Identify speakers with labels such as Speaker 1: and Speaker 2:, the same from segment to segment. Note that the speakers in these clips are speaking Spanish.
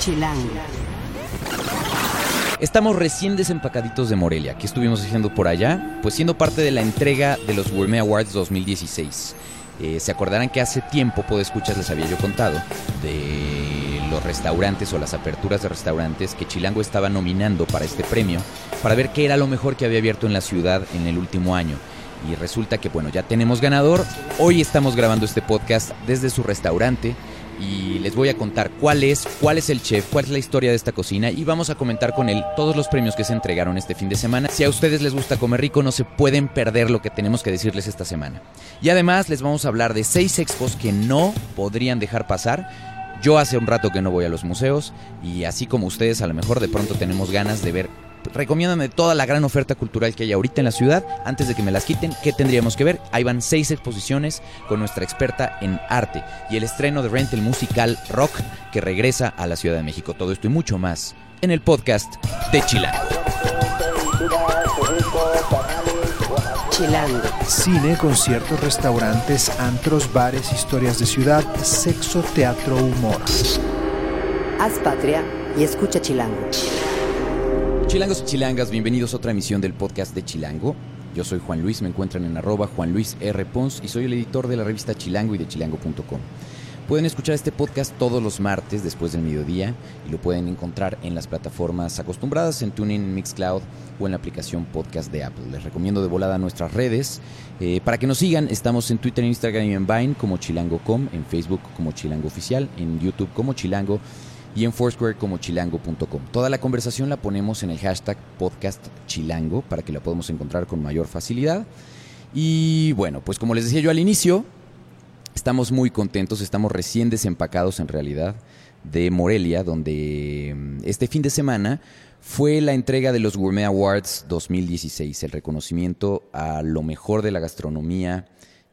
Speaker 1: Chilango.
Speaker 2: Estamos recién desempacaditos de Morelia. ¿Qué estuvimos haciendo por allá? Pues siendo parte de la entrega de los Gourmet Awards 2016. Eh, se acordarán que hace tiempo, puedo escuchar, les había yo contado, de los restaurantes o las aperturas de restaurantes que Chilango estaba nominando para este premio, para ver qué era lo mejor que había abierto en la ciudad en el último año. Y resulta que, bueno, ya tenemos ganador. Hoy estamos grabando este podcast desde su restaurante y les voy a contar cuál es, cuál es el chef, cuál es la historia de esta cocina y vamos a comentar con él todos los premios que se entregaron este fin de semana. Si a ustedes les gusta comer rico, no se pueden perder lo que tenemos que decirles esta semana. Y además les vamos a hablar de seis expos que no podrían dejar pasar. Yo hace un rato que no voy a los museos y así como ustedes a lo mejor de pronto tenemos ganas de ver recomiéndame toda la gran oferta cultural que hay ahorita en la ciudad. Antes de que me las quiten, ¿qué tendríamos que ver? Ahí van seis exposiciones con nuestra experta en arte y el estreno de Rent, el musical rock que regresa a la Ciudad de México. Todo esto y mucho más en el podcast de Chilango.
Speaker 1: Chilango.
Speaker 3: Cine, conciertos, restaurantes, antros, bares, historias de ciudad, sexo, teatro, humor.
Speaker 1: Haz patria y escucha Chilango.
Speaker 2: Chilangos y chilangas, bienvenidos a otra emisión del podcast de Chilango. Yo soy Juan Luis, me encuentran en arroba Juan Luis R. Pons y soy el editor de la revista Chilango y de chilango.com. Pueden escuchar este podcast todos los martes después del mediodía y lo pueden encontrar en las plataformas acostumbradas en TuneIn, Mixcloud o en la aplicación podcast de Apple. Les recomiendo de volada nuestras redes. Eh, para que nos sigan, estamos en Twitter, Instagram y en Vine como chilango.com, en Facebook como chilango oficial, en YouTube como chilango y en Foursquare como chilango.com. Toda la conversación la ponemos en el hashtag podcast chilango para que la podamos encontrar con mayor facilidad. Y bueno, pues como les decía yo al inicio, estamos muy contentos, estamos recién desempacados en realidad de Morelia, donde mm, este fin de semana fue la entrega de los Gourmet Awards 2016, el reconocimiento a lo mejor de la gastronomía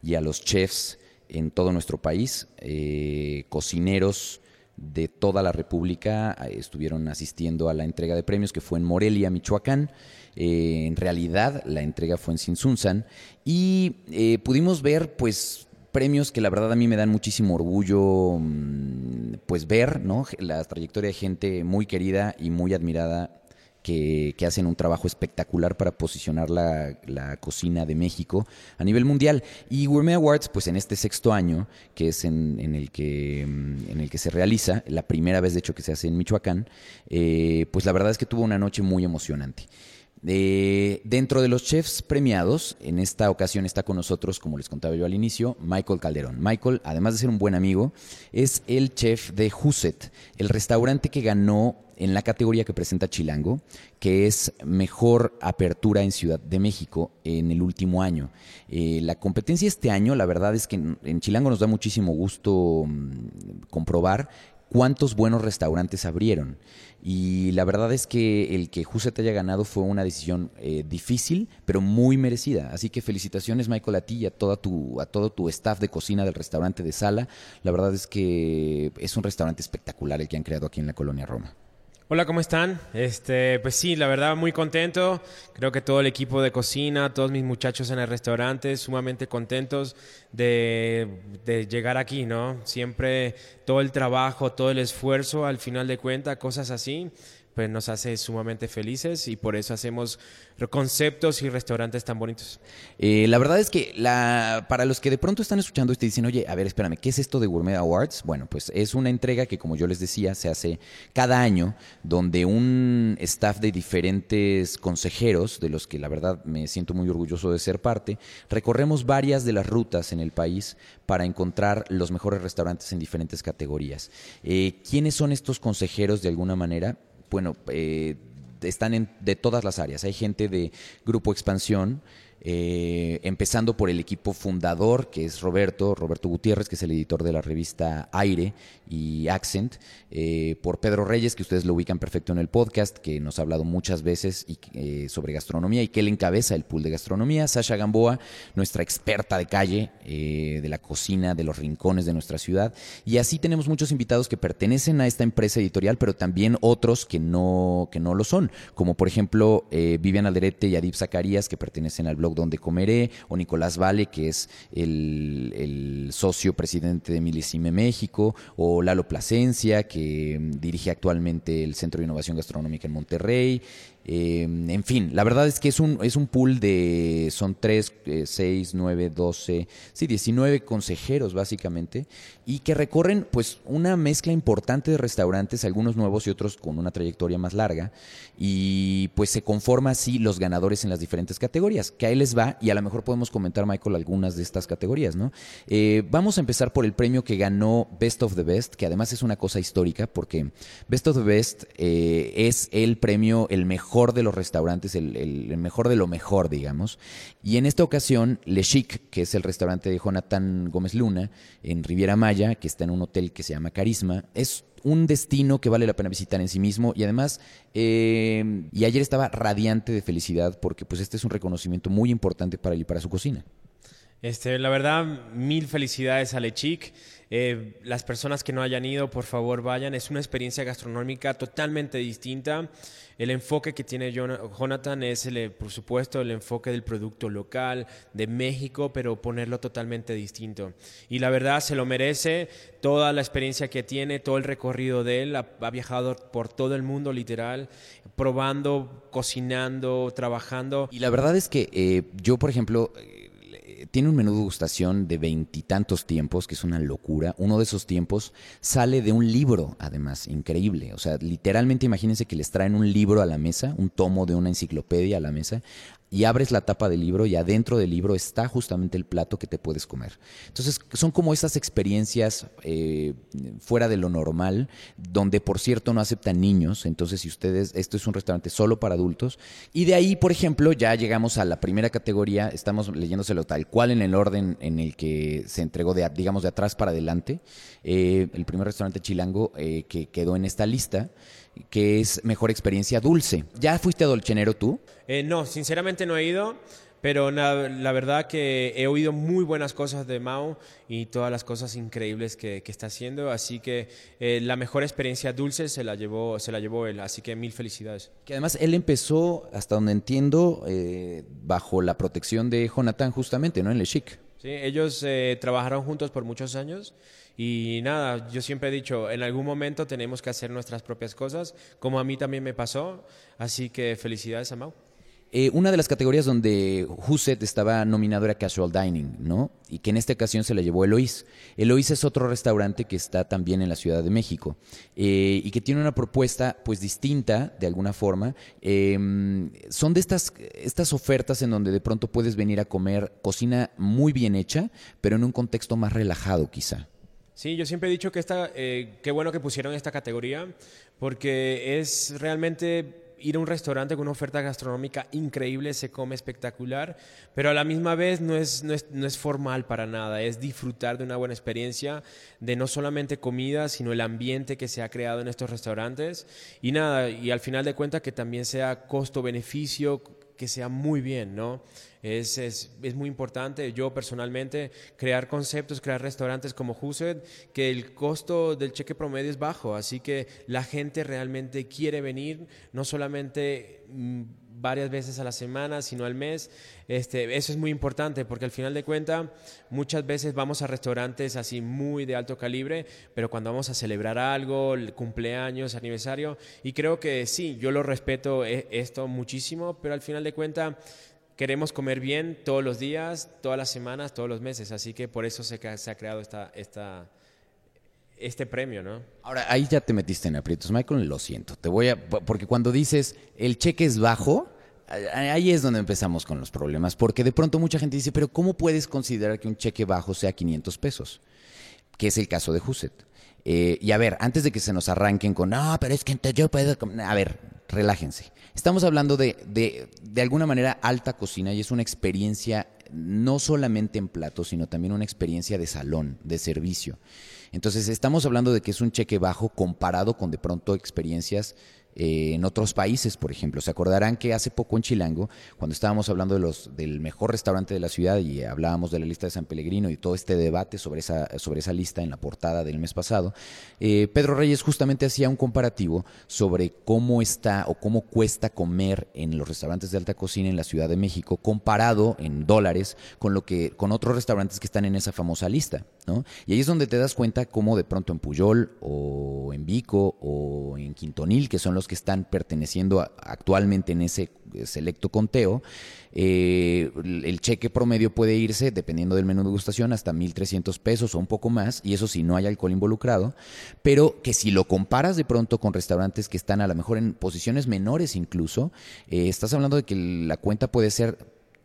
Speaker 2: y a los chefs en todo nuestro país, eh, cocineros, de toda la República eh, estuvieron asistiendo a la entrega de premios que fue en Morelia, Michoacán. Eh, en realidad la entrega fue en Sinsunzan y eh, pudimos ver pues premios que la verdad a mí me dan muchísimo orgullo mm, pues ver, ¿no? La trayectoria de gente muy querida y muy admirada que, hacen un trabajo espectacular para posicionar la, cocina de México a nivel mundial. Y Gourmet Awards, pues en este sexto año, que es en, el, que, mm, en el que se realiza, la primera vez de hecho que se hace en Michoacán, eh, pues la verdad es que tuvo una noche muy emocionante. Eh, dentro de los chefs premiados, en esta ocasión está con nosotros, como les contaba yo al inicio, Michael Calderón. Michael, además de ser un buen amigo, es el chef de Huset, el restaurante que ganó en la categoría que presenta Chilango, que es mejor apertura en Ciudad de México en el último año. Eh, la competencia este año, la verdad es que en, Chilango nos da muchísimo gusto mm, comprobar cuántos buenos restaurantes abrieron. Y la verdad es que el que Juset haya ganado fue una decisión eh, difícil, pero muy merecida. Así que felicitaciones, Michael, a ti y a, toda tu, a todo tu staff de cocina del restaurante de Sala. La verdad es que es un restaurante espectacular el que han creado aquí en la colonia Roma.
Speaker 4: Hola, ¿cómo están? Este, pues sí, la verdad muy contento. Creo que todo el equipo de cocina, todos mis muchachos en el restaurante, sumamente contentos de, de llegar aquí, ¿no? Siempre todo el trabajo, todo el esfuerzo, al final de cuentas, cosas así pues nos hace sumamente felices y por eso hacemos conceptos y restaurantes tan bonitos.
Speaker 2: Eh, la verdad es que la, para los que de pronto están escuchando esto y dicen, oye, a ver, espérame, ¿qué es esto de Gourmet Awards? Bueno, pues es una entrega que, como yo les decía, se hace cada año, donde un staff de diferentes consejeros, de los que la verdad me siento muy orgulloso de ser parte, recorremos varias de las rutas en el país para encontrar los mejores restaurantes en diferentes categorías. Eh, ¿Quiénes son estos consejeros de alguna manera? Bueno, eh, están en, de todas las áreas. Hay gente de Grupo Expansión, eh, empezando por el equipo fundador, que es Roberto, Roberto Gutiérrez, que es el editor de la revista Aire y Accent, eh, por Pedro Reyes, que ustedes lo ubican perfecto en el podcast, que nos ha hablado muchas veces eh, sobre gastronomía y que él encabeza el pool de gastronomía, Sasha Gamboa, nuestra experta de calle, de la cocina, de los rincones de nuestra ciudad, y así tenemos muchos invitados que pertenecen a esta empresa editorial, pero también otros que no, que no lo son, como por ejemplo Vivian Alderete y Adib Zacarías, que pertenecen al blog donde comeré, o Nicolás Vale, que es el, el socio presidente de Milicime México, o Lalo Plasencia, que dirige actualmente el Centro de Innovación Gastronómica en Monterrey, eh, en fin, la verdad es que es un, es un pool de, son 3, 6, 9, 12, sí, 19 consejeros básicamente, y que recorren pues una mezcla importante de restaurantes, algunos nuevos y otros con una trayectoria más larga, y pues se conforma así los ganadores en las diferentes categorías, que ahí les va, y a lo mejor podemos comentar, Michael, algunas de estas categorías, ¿no? Eh, vamos a empezar por el premio que ganó Best of the Best, que además es una cosa histórica, porque Best of the Best eh, es el premio, el mejor de los restaurantes, el, mejor de lo mejor, digamos. Y en esta ocasión, Le Chic, que es el restaurante de Jonathan Gómez Luna, en Riviera Maya, que está en un hotel que se llama Carisma, es un destino que vale la pena visitar en sí mismo y además, eh, y ayer estaba radiante de felicidad porque pues este es un reconocimiento muy importante para él y para su cocina.
Speaker 4: Este, la verdad, mil felicidades a Lechic. Eh, las personas que no hayan ido, por favor vayan. Es una experiencia gastronómica totalmente distinta. El enfoque que tiene Jonathan es, por supuesto, el enfoque del producto local, de México, pero ponerlo totalmente distinto. Y la verdad se lo merece toda la experiencia que tiene, todo el recorrido de él. Ha, viajado por todo el mundo, literal, probando, cocinando, trabajando.
Speaker 2: Y la verdad es que eh, yo, por ejemplo tiene un menú de gustación de veintitantos tiempos, que es una locura. Uno de esos tiempos sale de un libro, además, increíble. O sea, literalmente imagínense que les traen un libro a la mesa, un tomo de una enciclopedia a la mesa y abres la tapa del libro y adentro del libro está justamente el plato que te puedes comer. Entonces son como esas experiencias eh, fuera de lo normal, donde por cierto no aceptan niños, entonces si ustedes, esto es un restaurante solo para adultos, y de ahí, por ejemplo, ya llegamos a la primera categoría, estamos leyéndoselo tal cual en el orden en el que se entregó, de, digamos, de atrás para adelante, eh, el primer restaurante chilango eh, que quedó en esta lista que es mejor experiencia dulce. ¿Ya fuiste a Dolchenero tú?
Speaker 4: Eh, no, sinceramente no he ido. Pero la, verdad que he oído muy buenas cosas de Mao y todas las cosas increíbles que, está haciendo. Así que eh, la mejor experiencia dulce se la, llevó, se la llevó él. Así que mil felicidades.
Speaker 2: Que además él empezó, hasta donde entiendo, eh, bajo la protección de Jonathan justamente, ¿no? En Le Chic.
Speaker 4: Sí, ellos trabajaron juntos por muchos años y nada, yo siempre he dicho, en algún momento tenemos que hacer nuestras propias cosas, como a mí también me pasó, así que felicidades a Mau.
Speaker 2: Eh, una de las categorías donde Huset estaba nominado era Casual Dining, ¿no? Y que en esta ocasión se la llevó Eloís. Eloís es otro restaurante que está también en la Ciudad de México eh, y que tiene una propuesta pues distinta de alguna forma. Em, son de estas, estas ofertas en donde de pronto puedes venir a comer cocina muy bien hecha, pero en un contexto más relajado quizá.
Speaker 4: Sí, yo siempre he dicho que esta, eh, qué bueno que pusieron esta categoría, porque es realmente ir a un restaurante con una oferta gastronómica increíble, se come espectacular, pero a la misma vez no es, no es, no es formal para nada, es disfrutar de una buena experiencia, de no solamente comida, sino el ambiente que se ha creado en estos restaurantes. Y nada, y al final de cuentas que también sea costo-beneficio, que sea muy bien, ¿no? Es, es, es, muy importante, yo personalmente, crear conceptos, crear restaurantes como Huset, que el costo del cheque promedio es bajo, así que la gente realmente quiere venir, no solamente mm, varias veces a la semana, sino al mes. Este, eso es muy importante porque al final de cuentas muchas veces vamos a restaurantes así muy de alto calibre, pero cuando vamos a celebrar algo, cumpleaños, aniversario, y creo que sí, yo lo respeto eh, esto muchísimo, pero al final de cuentas queremos comer bien todos los días, todas las semanas, todos los meses, así que por eso se, se ha creado esta, esta, este premio, ¿no?
Speaker 2: Ahora, ahí ya te metiste en aprietos, Michael, lo siento. Te voy a. Porque cuando dices el cheque es bajo, ahí es donde empezamos con los problemas. Porque de pronto mucha gente dice, pero ¿cómo puedes considerar que un cheque bajo sea 500 pesos? Que es el caso de Huset. Eh, y a ver, antes de que se nos arranquen con, no, pero es que yo puedo. A ver, relájense. Estamos hablando de, de, de alguna manera, alta cocina y es una experiencia no solamente en plato, sino también una experiencia de salón, de servicio. Entonces, estamos hablando de que es un cheque bajo comparado con de pronto experiencias eh, en otros países, por ejemplo. Se acordarán que hace poco en Chilango, cuando estábamos hablando de los, del mejor restaurante de la ciudad y hablábamos de la lista de San Pellegrino y todo este debate sobre esa, sobre esa lista en la portada del mes pasado, eh, Pedro Reyes justamente hacía un comparativo sobre cómo está o cómo cuesta comer en los restaurantes de alta cocina en la Ciudad de México comparado en dólares con lo que con otros restaurantes que están en esa famosa lista, ¿no? Y ahí es donde te das cuenta cómo de pronto en Puyol o en Vico o en Quintonil, que son los que están perteneciendo actualmente en ese selecto conteo, eh, el cheque promedio puede irse, dependiendo del menú de gustación, hasta 1.300 pesos o un poco más, y eso si no hay alcohol involucrado, pero que si lo comparas de pronto con restaurantes que están a lo mejor en posiciones menores incluso, eh, estás hablando de que la cuenta puede ser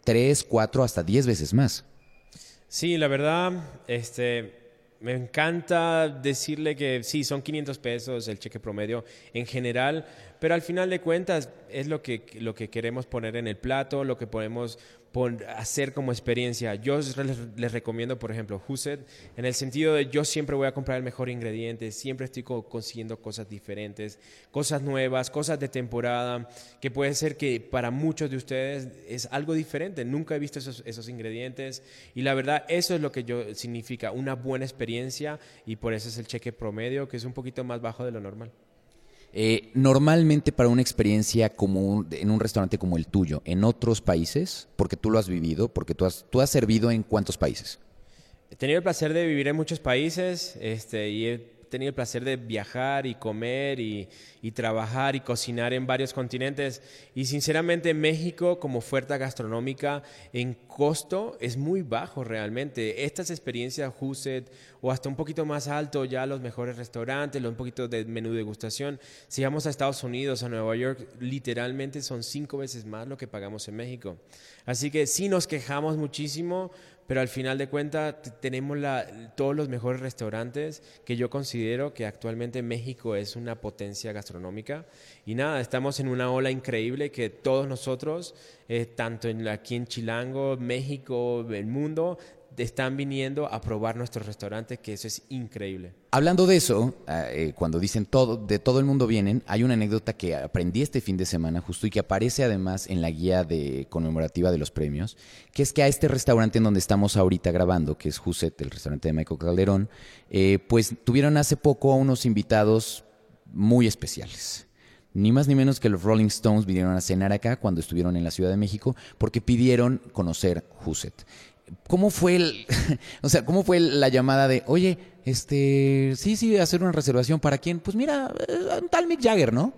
Speaker 2: 3, 4, hasta 10 veces más.
Speaker 4: Sí, la verdad, este, me encanta decirle que sí, son 500 pesos el cheque promedio. En general, pero al final de cuentas es lo que, lo que queremos poner en el plato, lo que podemos hacer como experiencia. Yo les, recomiendo, por ejemplo, Huset, en el sentido de yo siempre voy a comprar el mejor ingrediente, siempre estoy consiguiendo cosas diferentes, cosas nuevas, cosas de temporada, que puede ser que para muchos de ustedes es algo diferente. Nunca he visto esos, esos ingredientes y la verdad eso es lo que yo significa, una buena experiencia y por eso es el cheque promedio, que es un poquito más bajo de lo normal.
Speaker 2: Eh, normalmente para una experiencia como en un restaurante como el tuyo, en otros países, porque tú lo has vivido, porque tú has, tú has servido en cuántos países?
Speaker 4: He tenido el placer de vivir en muchos países este, y he tenido el placer de viajar y comer y, trabajar y cocinar en varios continentes. Y sinceramente México como oferta gastronómica en costo es muy bajo realmente. Estas experiencias Huset o hasta un poquito más alto ya los mejores restaurantes, un poquito de menú degustación. Si vamos a Estados Unidos, a Nueva York, literalmente son cinco veces más lo que pagamos en México. Así que sí nos quejamos muchísimo pero al final de cuentas tenemos todos los mejores restaurantes que yo considero que actualmente México es una potencia gastronómica. Y nada, estamos en una ola increíble que todos nosotros, eh, tanto en, aquí en Chilango, México, el mundo, están viniendo a probar nuestros restaurantes, que eso es increíble.
Speaker 2: Hablando de eso, ah, eh, cuando dicen todo, de todo el mundo vienen, hay una anécdota que aprendí este fin de semana justo y que aparece además en la guía de conmemorativa de los premios, que es que a este restaurante en donde estamos ahorita grabando, que es Juset, el restaurante de Michael Calderón, eh, pues tuvieron hace poco a unos invitados muy especiales. Ni más ni menos que los Rolling Stones vinieron a cenar acá cuando estuvieron en la Ciudad de México porque pidieron conocer Huset. ¿Cómo fue el, o sea, cómo fue la llamada de, oye, este, sí, sí, hacer una reservación para quién? Pues mira, eh, un tal Mick Jagger, ¿no?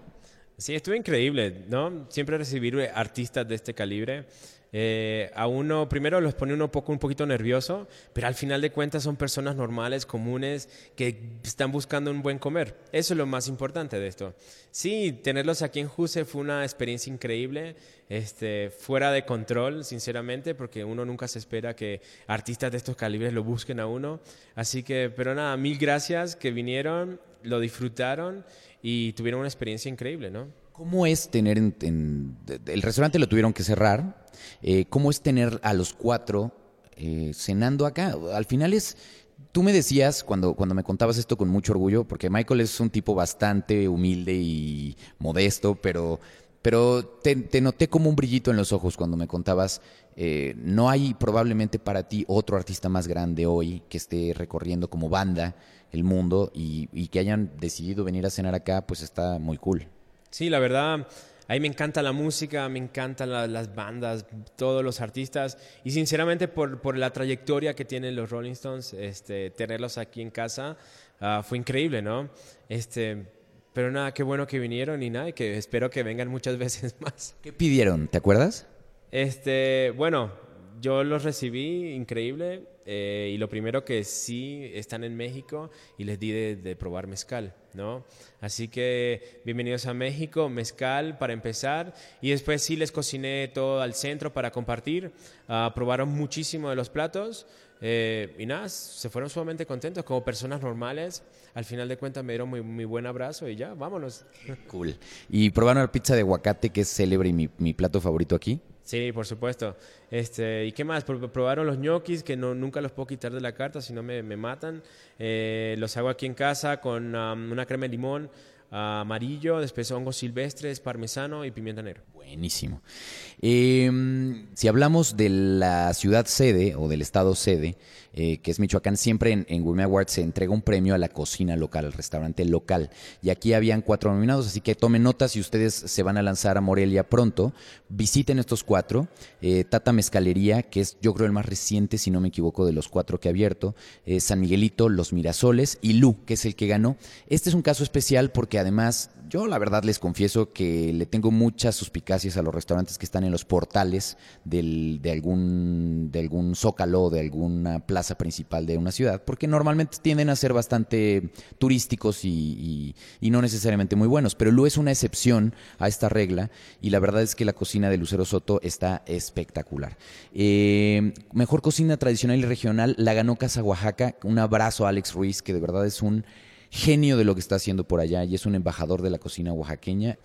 Speaker 4: Sí, estuvo increíble, ¿no? Siempre recibir artistas de este calibre eh, a uno, primero los pone uno un poco, un poquito nervioso, pero al final de cuentas son personas normales, comunes, que están buscando un buen comer. Eso es lo más importante de esto. Sí, tenerlos aquí en Juse fue una experiencia increíble, este, fuera de control, sinceramente, porque uno nunca se espera que artistas de estos calibres lo busquen a uno. Así que, pero nada, mil gracias que vinieron, lo disfrutaron y tuvieron una experiencia increíble, ¿no?
Speaker 2: ¿Cómo es tener en, el restaurante lo tuvieron que cerrar? Eh, ¿Cómo es tener a los cuatro eh, cenando acá? Al final es, tú me decías cuando, cuando me contabas esto con mucho orgullo, porque Michael es un tipo bastante humilde y modesto, pero, pero te, noté como un brillito en los ojos cuando me contabas, eh, no hay probablemente para ti otro artista más grande hoy que esté recorriendo como banda el mundo y, y que hayan decidido venir a cenar acá, pues está muy cool.
Speaker 4: Sí, la verdad, a mí me encanta la música, me encantan las bandas, todos los artistas y sinceramente por, por, la trayectoria que tienen los Rolling Stones, este, tenerlos aquí en casa ah, fue increíble, ¿no? Este, pero nada, qué bueno que vinieron y nada, que espero que vengan muchas veces más.
Speaker 2: ¿Qué pidieron? ¿Te acuerdas?
Speaker 4: Este, bueno, yo los recibí increíble eh, y lo primero que sí están en México y les di de, probar mezcal, ¿no? Así que bienvenidos a México, mezcal para empezar y después sí les cociné todo al centro para compartir, uh, probaron muchísimo de los platos eh, y nada, se fueron sumamente contentos como personas normales. Al final de cuentas me dieron muy, buen abrazo y ya, vámonos.
Speaker 2: Cool. ¿Y probaron la pizza de aguacate que es célebre y mi plato favorito aquí?
Speaker 4: Sí, por supuesto. Este, ¿Y qué más? Probaron los ñoquis, que no, nunca los puedo quitar de la carta, si no me, me matan. Eh, los hago aquí en casa con una crema de limón. amarillo, después hongos silvestres, parmesano y pimienta negra.
Speaker 2: Buenísimo. Em, si hablamos de la ciudad sede o del estado sede, eh, que es Michoacán, siempre en, en Gourmet Awards se entrega un premio a la cocina local, al restaurante local. Y aquí habían cuatro nominados, así que tomen nota si ustedes se van a lanzar a Morelia pronto. Visiten estos cuatro. Eh, Tata Mezcalería, que es yo creo el más reciente, si no me equivoco, de los cuatro que ha abierto. Eh, San Miguelito, Los Mirasoles y Lu, que es el que ganó. Este es un caso especial porque además yo la verdad les confieso que le tengo muchas suspicacias a los restaurantes que están en los portales del, de, algún, de algún zócalo, de alguna plaza principal de una ciudad, porque normalmente tienden a ser bastante turísticos y, no necesariamente muy buenos. Pero Lu es una excepción a esta regla y la verdad es que la cocina de Lucero Soto está espectacular. Eh, mejor cocina tradicional y regional la ganó Casa Oaxaca. Un abrazo a Alex Ruiz, que de verdad es un genio de lo que está haciendo por allá y es un embajador de la cocina oaxaqueña.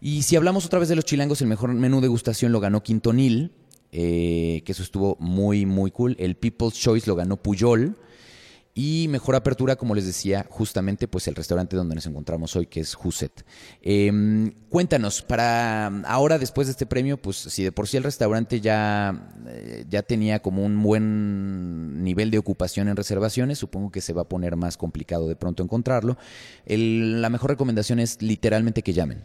Speaker 2: Y si hablamos otra vez de los chilangos, el mejor menú de gustación lo ganó Quintonil, eh, que eso estuvo muy, muy cool. El People's Choice lo ganó Puyol. Y mejor apertura, como les decía, justamente pues el restaurante donde nos encontramos hoy, que es Huset. Eh, cuéntanos, para ahora después de este premio, pues si de por sí el restaurante ya, eh, ya tenía como un buen nivel de ocupación en reservaciones, supongo que se va a poner más complicado de pronto encontrarlo. La mejor recomendación es literalmente que llamen.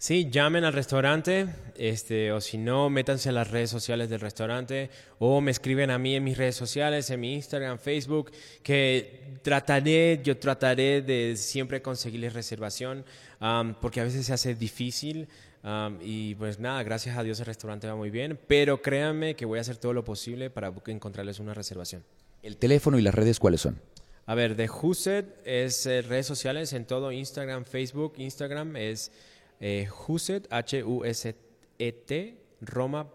Speaker 4: Sí, llamen al restaurante, este, o si no, métanse a las redes sociales del restaurante, o me escriben a mí en mis redes sociales, en mi Instagram, Facebook, que trataré, yo trataré de siempre conseguirles reservación, am, porque a veces se hace difícil. am, y pues nada, gracias a Dios el restaurante va muy bien, pero créanme que voy a hacer todo lo posible para encontrarles una reservación.
Speaker 2: El teléfono y las redes, ¿cuáles son?
Speaker 4: A ver, de Huset es eh, redes sociales en todo Instagram, Facebook, Instagram es eh, Huset, H-U-S-E-T, Roma.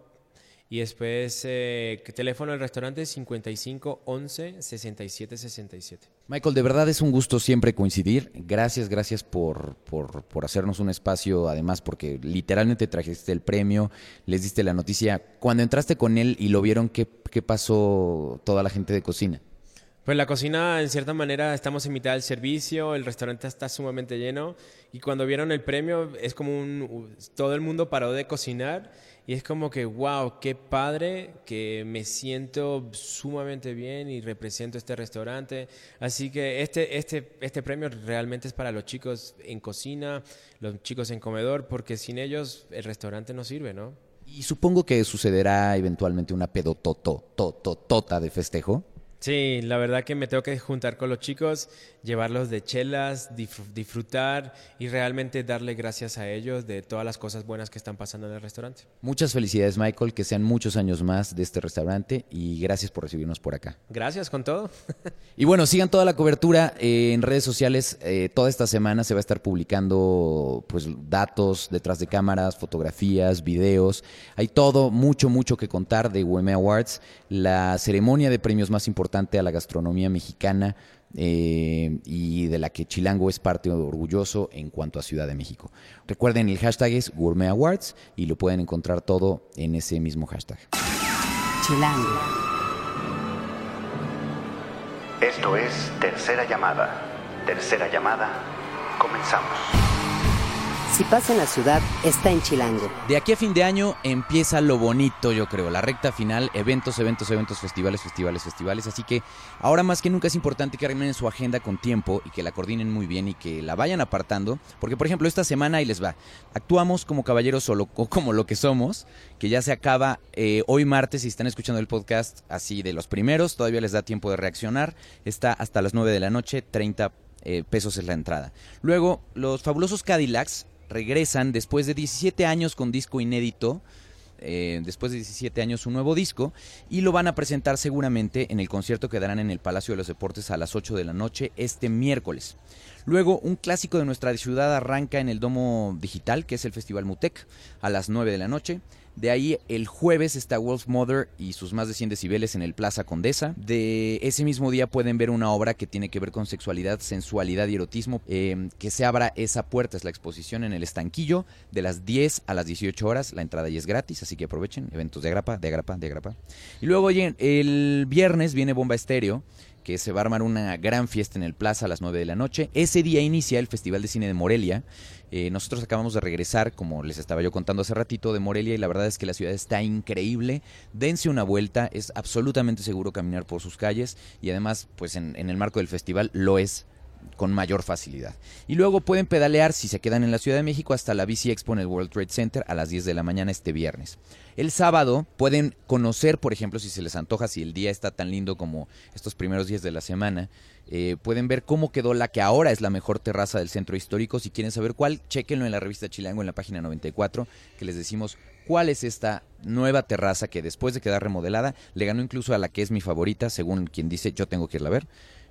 Speaker 4: Y después eh, teléfono del restaurante 55 11 67 67.
Speaker 2: Michael, de verdad es un gusto siempre coincidir. Gracias, gracias por, por, por hacernos un espacio, además porque literalmente trajiste el premio, les diste la noticia. Cuando entraste con él y lo vieron, ¿qué, qué pasó toda la gente de cocina?
Speaker 4: Pues la cocina, en cierta manera, estamos en mitad del servicio, el restaurante está sumamente lleno y cuando vieron el premio es como un... todo el mundo paró de cocinar y es como que, wow, qué padre que me siento sumamente bien y represento este restaurante. Así que este, este, este premio realmente es para los chicos en cocina, los chicos en comedor, porque sin ellos el restaurante no sirve, ¿no?
Speaker 2: Y supongo que sucederá eventualmente una pedototototota de festejo.
Speaker 4: Sí, la verdad que me tengo que juntar con los chicos, llevarlos de chelas, disfrutar y realmente darle gracias a ellos de todas las cosas buenas que están pasando en el restaurante.
Speaker 2: Muchas felicidades, Michael, que sean muchos años más de este restaurante y gracias por recibirnos por acá.
Speaker 4: Gracias con todo.
Speaker 2: Y bueno, sigan toda la cobertura eh, en redes sociales. eh, toda esta semana se va a estar publicando pues datos detrás de cámaras, fotografías, videos. Hay todo, mucho, mucho que contar de UM Awards, la ceremonia de premios más importante a la gastronomía mexicana eh, y de la que Chilango es parte orgulloso en cuanto a Ciudad de México. Recuerden, el hashtag es Gourmet Awards y lo pueden encontrar todo en ese mismo hashtag.
Speaker 1: Chilango.
Speaker 5: Esto es Tercera Llamada. Tercera Llamada. Comenzamos.
Speaker 1: Si pasa en la ciudad, está en Chilango.
Speaker 2: De aquí a fin de año empieza lo bonito, yo creo, la recta final, eventos, eventos, eventos, festivales, festivales, festivales. Así que ahora más que nunca es importante que armen su agenda con tiempo y que la coordinen muy bien y que la vayan apartando. Porque, por ejemplo, esta semana ahí les va. Actuamos como caballeros o como lo que somos, que ya se acaba eh, hoy martes. Si están escuchando el podcast así de los primeros, todavía les da tiempo de reaccionar. Está hasta las 9 de la noche, 30 eh, pesos es la entrada. Luego, los fabulosos Cadillacs regresan después de 17 años con disco inédito. eh, después de 17 años un nuevo disco y lo van a presentar seguramente en el concierto que darán en el Palacio de los Deportes a las 8 de la noche este miércoles. Luego, un clásico de nuestra ciudad arranca en el Domo Digital, que es el Festival Mutec, a las 9 de la noche. De ahí el jueves está Wolf Mother y sus más de 100 decibeles en el Plaza Condesa. De ese mismo día pueden ver una obra que tiene que ver con sexualidad, sensualidad y erotismo. eh, que se abra esa puerta, es la exposición en el estanquillo de las 10 a las 18 horas. La entrada ya es gratis, así que aprovechen. Eventos de agrapa, de agrapa, de agrapa. Y luego, oye, el viernes viene Bomba Estéreo que se va a armar una gran fiesta en el Plaza a las 9 de la noche. Ese día inicia el Festival de Cine de Morelia. Eh, nosotros acabamos de regresar, como les estaba yo contando hace ratito, de Morelia y la verdad es que la ciudad está increíble. Dense una vuelta, es absolutamente seguro caminar por sus calles y además, pues en, en el marco del festival lo es con mayor facilidad. Y luego pueden pedalear si se quedan en la Ciudad de México hasta la Bici Expo en el World Trade Center a las 10 de la mañana este viernes. El sábado pueden conocer, por ejemplo, si se les antoja, si el día está tan lindo como estos primeros días de la semana, eh, pueden ver cómo quedó la que ahora es la mejor terraza del centro histórico. Si quieren saber cuál, chequenlo en la revista Chilango en la página 94, que les decimos cuál es esta nueva terraza que después de quedar remodelada le ganó incluso a la que es mi favorita, según quien dice yo tengo que irla a ver.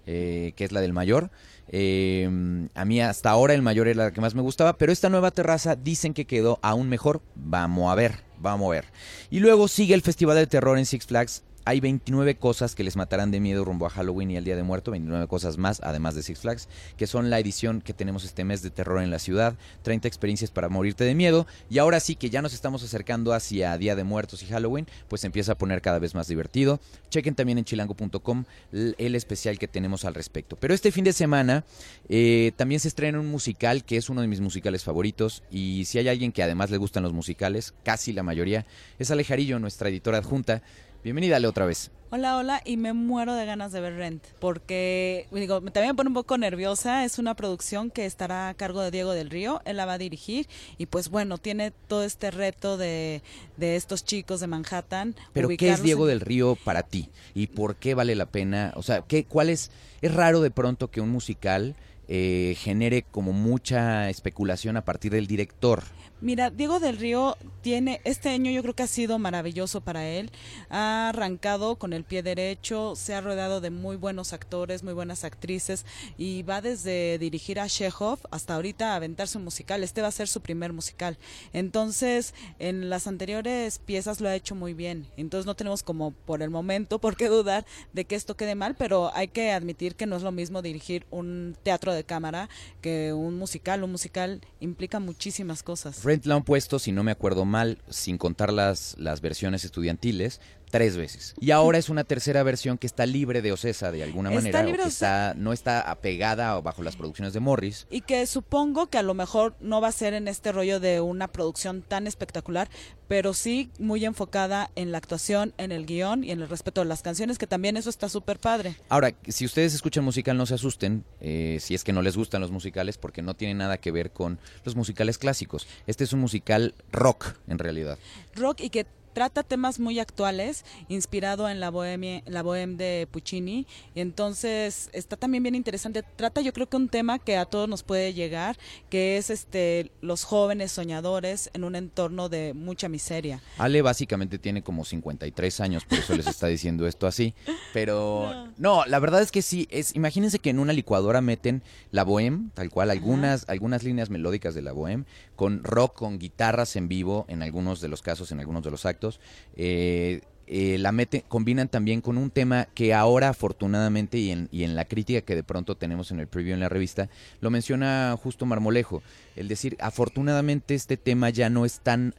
Speaker 2: Eh, que es la del mayor. Eh, a mí hasta ahora el mayor era la que más me gustaba, pero esta nueva terraza dicen que quedó aún mejor. Vamos a ver, vamos a ver. Y luego sigue el Festival de Terror en Six Flags hay 29 cosas que les matarán de miedo rumbo a Halloween y al Día de Muerto, 29 cosas más, además de Six Flags, que son la edición que tenemos este mes de terror en la ciudad, 30 experiencias para morirte de miedo, y ahora sí que ya nos estamos acercando hacia Día de Muertos y Halloween, pues empieza a poner cada vez más divertido. Chequen también en chilango.com el especial que tenemos al respecto. Pero este fin de semana eh, también se estrena un musical que es uno de mis musicales favoritos, y si hay alguien que además le gustan los musicales, casi la mayoría, es Alejarillo, nuestra editora adjunta, Bienvenida, otra vez.
Speaker 6: Hola, hola, y me muero de ganas de ver Rent, porque digo, también me pone un poco nerviosa, es una producción que estará a cargo de Diego del Río, él la va a dirigir, y pues bueno, tiene todo este reto de, de estos chicos de Manhattan.
Speaker 2: Pero ¿qué es Diego del Río para ti? ¿Y por qué vale la pena? O sea, ¿qué, ¿cuál es? Es raro de pronto que un musical eh, genere como mucha especulación a partir del director.
Speaker 6: Mira, Diego del Río tiene, este año yo creo que ha sido maravilloso para él. Ha arrancado con el pie derecho, se ha rodeado de muy buenos actores, muy buenas actrices y va desde dirigir a Chekhov hasta ahorita a aventarse un musical. Este va a ser su primer musical. Entonces, en las anteriores piezas lo ha hecho muy bien. Entonces no tenemos como por el momento por qué dudar de que esto quede mal, pero hay que admitir que no es lo mismo dirigir un teatro de cámara que un musical. Un musical implica muchísimas cosas.
Speaker 2: La han puesto, si no me acuerdo mal, sin contar las, las versiones estudiantiles, tres veces. Y ahora es una tercera versión que está libre de Ocesa de alguna manera.
Speaker 6: Libre
Speaker 2: o que está, no está apegada o bajo las producciones de Morris.
Speaker 6: Y que supongo que a lo mejor no va a ser en este rollo de una producción tan espectacular, pero sí muy enfocada en la actuación, en el guion y en el respeto de las canciones, que también eso está súper padre.
Speaker 2: Ahora, si ustedes escuchan musical, no se asusten, eh, si es que no les gustan los musicales, porque no tiene nada que ver con los musicales clásicos. Este es un musical rock, en realidad.
Speaker 6: Rock y que trata temas muy actuales, inspirado en la bohemia, la bohem de Puccini, y entonces está también bien interesante. Trata yo creo que un tema que a todos nos puede llegar, que es este los jóvenes soñadores en un entorno de mucha miseria.
Speaker 2: Ale básicamente tiene como 53 años, por eso les está diciendo esto así, pero no. la verdad es que sí, es imagínense que en una licuadora meten la bohem, tal cual algunas algunas líneas melódicas de la bohem con rock con guitarras en vivo en algunos de los casos, en algunos de los actos eh, eh, la mete, combinan también con un tema que ahora afortunadamente y en, y en la crítica que de pronto tenemos en el preview en la revista, lo menciona justo Marmolejo, el decir, afortunadamente este tema ya no es tan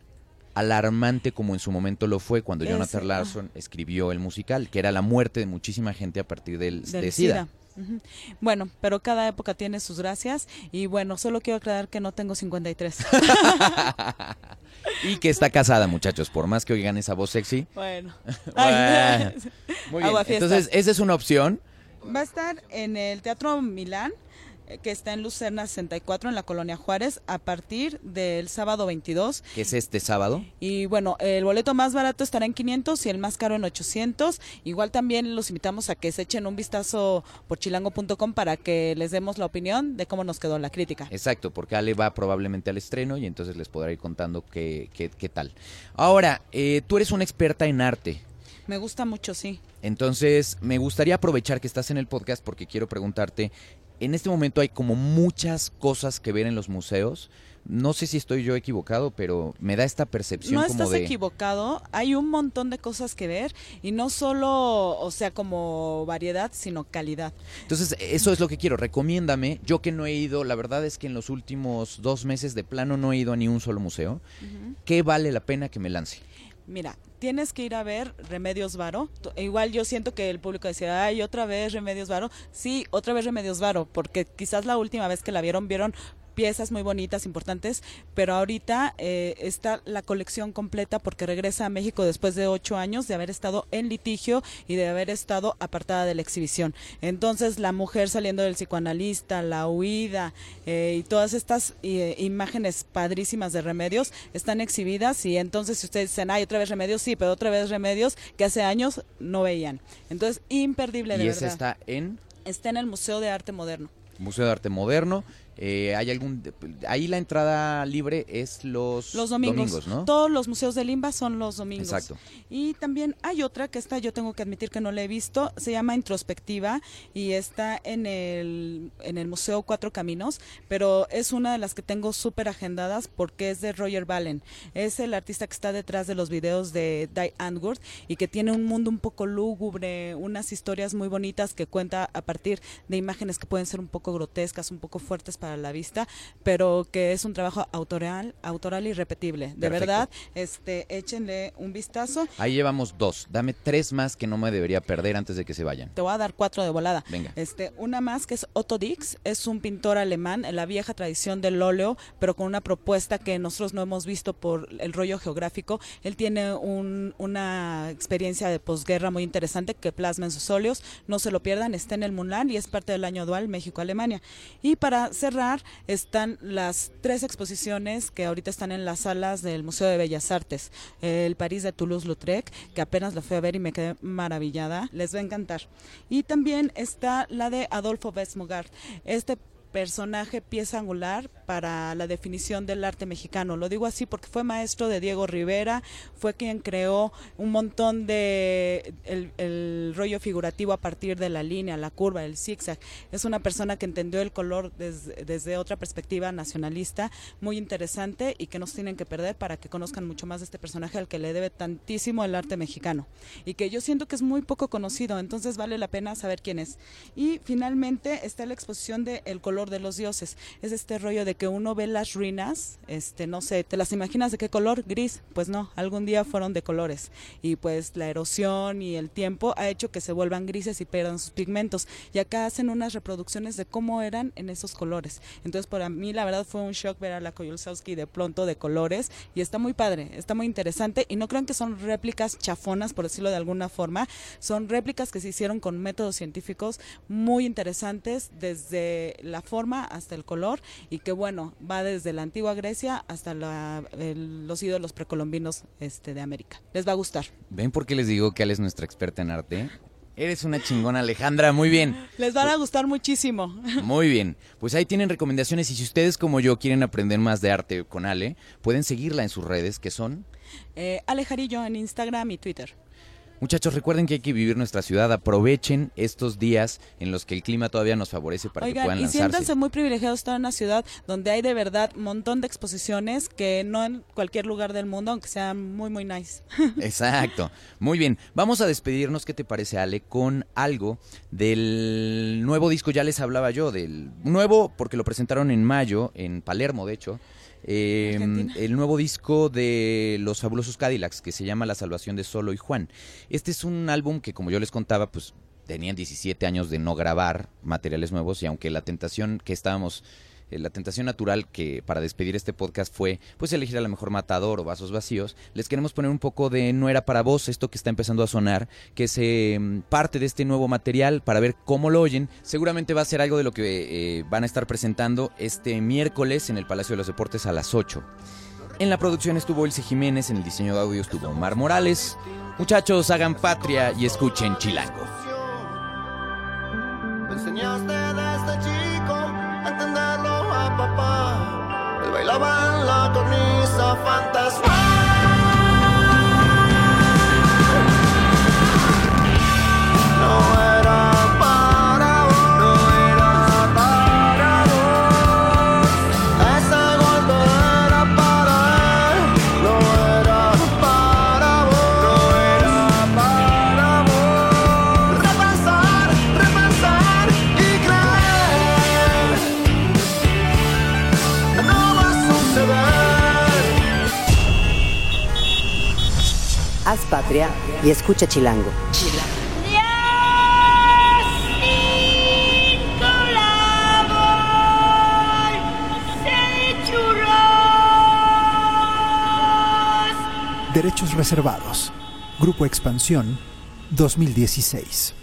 Speaker 2: alarmante como en su momento lo fue cuando Jonathan Larson escribió el musical, que era la muerte de muchísima gente a partir del, de SIDA.
Speaker 6: Bueno, pero cada época tiene sus gracias y bueno, solo quiero aclarar que no tengo 53.
Speaker 2: y que está casada, muchachos, por más que oigan esa voz sexy.
Speaker 6: Bueno.
Speaker 2: Muy bien. Entonces, esa es una opción.
Speaker 6: Va a estar en el Teatro Milán que está en Lucerna 64 en la colonia Juárez a partir del sábado 22.
Speaker 2: ¿Qué es este sábado?
Speaker 6: Y bueno, el boleto más barato estará en 500 y el más caro en 800. Igual también los invitamos a que se echen un vistazo por chilango.com para que les demos la opinión de cómo nos quedó la crítica.
Speaker 2: Exacto, porque Ale va probablemente al estreno y entonces les podrá ir contando qué, qué, qué tal. Ahora, eh, tú eres una experta en arte.
Speaker 6: Me gusta mucho, sí.
Speaker 2: Entonces, me gustaría aprovechar que estás en el podcast porque quiero preguntarte en este momento hay como muchas cosas que ver en los museos. No sé si estoy yo equivocado, pero me da esta percepción
Speaker 6: no
Speaker 2: como
Speaker 6: estás equivocado. Hay un montón de cosas que ver y no solo, o sea, como variedad, sino calidad.
Speaker 2: Entonces, eso es lo que quiero. Recomiéndame. Yo que no he ido, la verdad es que en los últimos dos meses de plano no he ido a ni un solo museo. ¿Qué vale la pena que me lance?
Speaker 6: Mira, tienes que ir a ver Remedios Varo. Igual yo siento que el público decía, ay, otra vez Remedios Varo. Sí, otra vez Remedios Varo, porque quizás la última vez que la vieron, vieron piezas muy bonitas, importantes, pero ahorita eh, está la colección completa porque regresa a México después de ocho años de haber estado en litigio y de haber estado apartada de la exhibición. Entonces, la mujer saliendo del psicoanalista, la huida eh, y todas estas eh, imágenes padrísimas de remedios están exhibidas y entonces si ustedes dicen, ay, otra vez remedios, sí, pero otra vez remedios que hace años no veían. Entonces, imperdible de
Speaker 2: y
Speaker 6: verdad.
Speaker 2: ese está en
Speaker 6: Está en el Museo de Arte Moderno.
Speaker 2: Museo de Arte Moderno. Eh, hay algún ahí la entrada libre es los,
Speaker 6: Los domingos.
Speaker 2: ¿no?
Speaker 6: Todos los museos de Limba son los domingos.
Speaker 2: Exacto.
Speaker 6: Y también hay otra que esta yo tengo que admitir que no la he visto, se llama Introspectiva y está en el, en el Museo Cuatro Caminos, pero es una de las que tengo súper agendadas porque es de Roger Ballen. Es el artista que está detrás de los videos de Die Antwoord y que tiene un mundo un poco lúgubre, unas historias muy bonitas que cuenta a partir de imágenes que pueden ser un poco grotescas, un poco fuertes para la vista, pero que es un trabajo autoral, autoral y repetible. De
Speaker 2: Perfecto.
Speaker 6: verdad, este, échenle un vistazo.
Speaker 2: Ahí llevamos dos. Dame tres más que no me debería perder antes de que se vayan.
Speaker 6: Te voy a dar cuatro de volada.
Speaker 2: Venga.
Speaker 6: Este, una más que es Otto Dix, es un pintor alemán en la vieja tradición del óleo, pero con una propuesta que nosotros no hemos visto por el rollo geográfico. Él tiene un- una experiencia de posguerra muy interesante que plasma en sus óleos. No se lo pierdan, está en el Mulan y es parte del año dual México-Alemania. Y para están las tres exposiciones que ahorita están en las salas del Museo de Bellas Artes. El París de Toulouse-Lautrec, que apenas lo fui a ver y me quedé maravillada. Les va a encantar. Y también está la de Adolfo Besmogart. Este personaje pieza angular para la definición del arte mexicano. Lo digo así porque fue maestro de Diego Rivera, fue quien creó un montón de el, rollo figurativo a partir de la línea, la curva, el zigzag. Es una persona que entendió el color desde otra perspectiva nacionalista, muy interesante y que nos tienen que perder para que conozcan mucho más de este personaje al que le debe tantísimo el arte mexicano y que yo siento que es muy poco conocido, entonces vale la pena saber quién es. Y finalmente está la exposición de El color de los dioses. Es este rollo de que uno ve las ruinas, este, no sé, ¿te las imaginas de qué color? Gris. Pues no, algún día fueron de colores. Y pues la erosión y el tiempo ha hecho que se vuelvan grises y pierdan sus pigmentos. Y acá hacen unas reproducciones de cómo eran en esos colores. Entonces para mí la verdad fue un shock ver a la Koyulsowski de pronto de colores y está muy padre, está muy interesante y no crean que son réplicas chafonas, por decirlo de alguna forma, son réplicas que se hicieron con métodos científicos muy interesantes desde la forma hasta el color y que bueno, va desde la antigua Grecia hasta la- el- los ídolos precolombinos este, de América. Les va a gustar.
Speaker 2: ¿Ven por qué les digo que Ale es nuestra experta en arte? Eres una chingona, Alejandra. Muy bien.
Speaker 6: Les van a gustar muchísimo.
Speaker 2: Muy bien. Pues ahí tienen recomendaciones y si ustedes como yo quieren aprender más de arte con Ale, pueden seguirla en sus redes que son...
Speaker 6: Eh, Alejarillo en Instagram y Twitter.
Speaker 2: Muchachos, recuerden que hay que vivir nuestra ciudad. Aprovechen estos días en los que el clima todavía nos favorece para que puedan
Speaker 6: y
Speaker 2: lanzarse.
Speaker 6: siéntanse muy privilegiados estar en una ciudad donde hay de verdad un montón de exposiciones que no en cualquier lugar del mundo, aunque sean muy, muy nice.
Speaker 2: Exacto. Muy bien. Vamos a despedirnos, ¿qué te parece, Ale? Con algo del nuevo disco. Ya les hablaba yo del nuevo, porque lo presentaron en mayo, en Palermo, de hecho. Eh, el nuevo disco de los fabulosos Cadillacs, que se llama La Salvación de Solo y Juan. Este es un álbum que, como yo les contaba, pues tenían 17 años de no grabar materiales nuevos y aunque la tentación que estábamos eh, la tentación natural que para despedir este podcast fue pues elegir a lo mejor Matador o Vasos Vacíos, les queremos poner un poco de No era para vos, esto que está empezando a sonar, que es eh, parte de este nuevo material para ver cómo lo oyen. Seguramente va a ser algo de lo que eh, van a estar presentando este miércoles en el Palacio de los Deportes a las 8. En la producción estuvo Ilse Jiménez, en el diseño de audio estuvo Omar Morales. Muchachos, hagan patria y escuchen Chilango.
Speaker 7: Me enseñaste papá. Él bailaba en la cornisa fantasmal.
Speaker 1: Y escucha Chilango.
Speaker 3: Derechos reservados. Grupo Expansión 2016.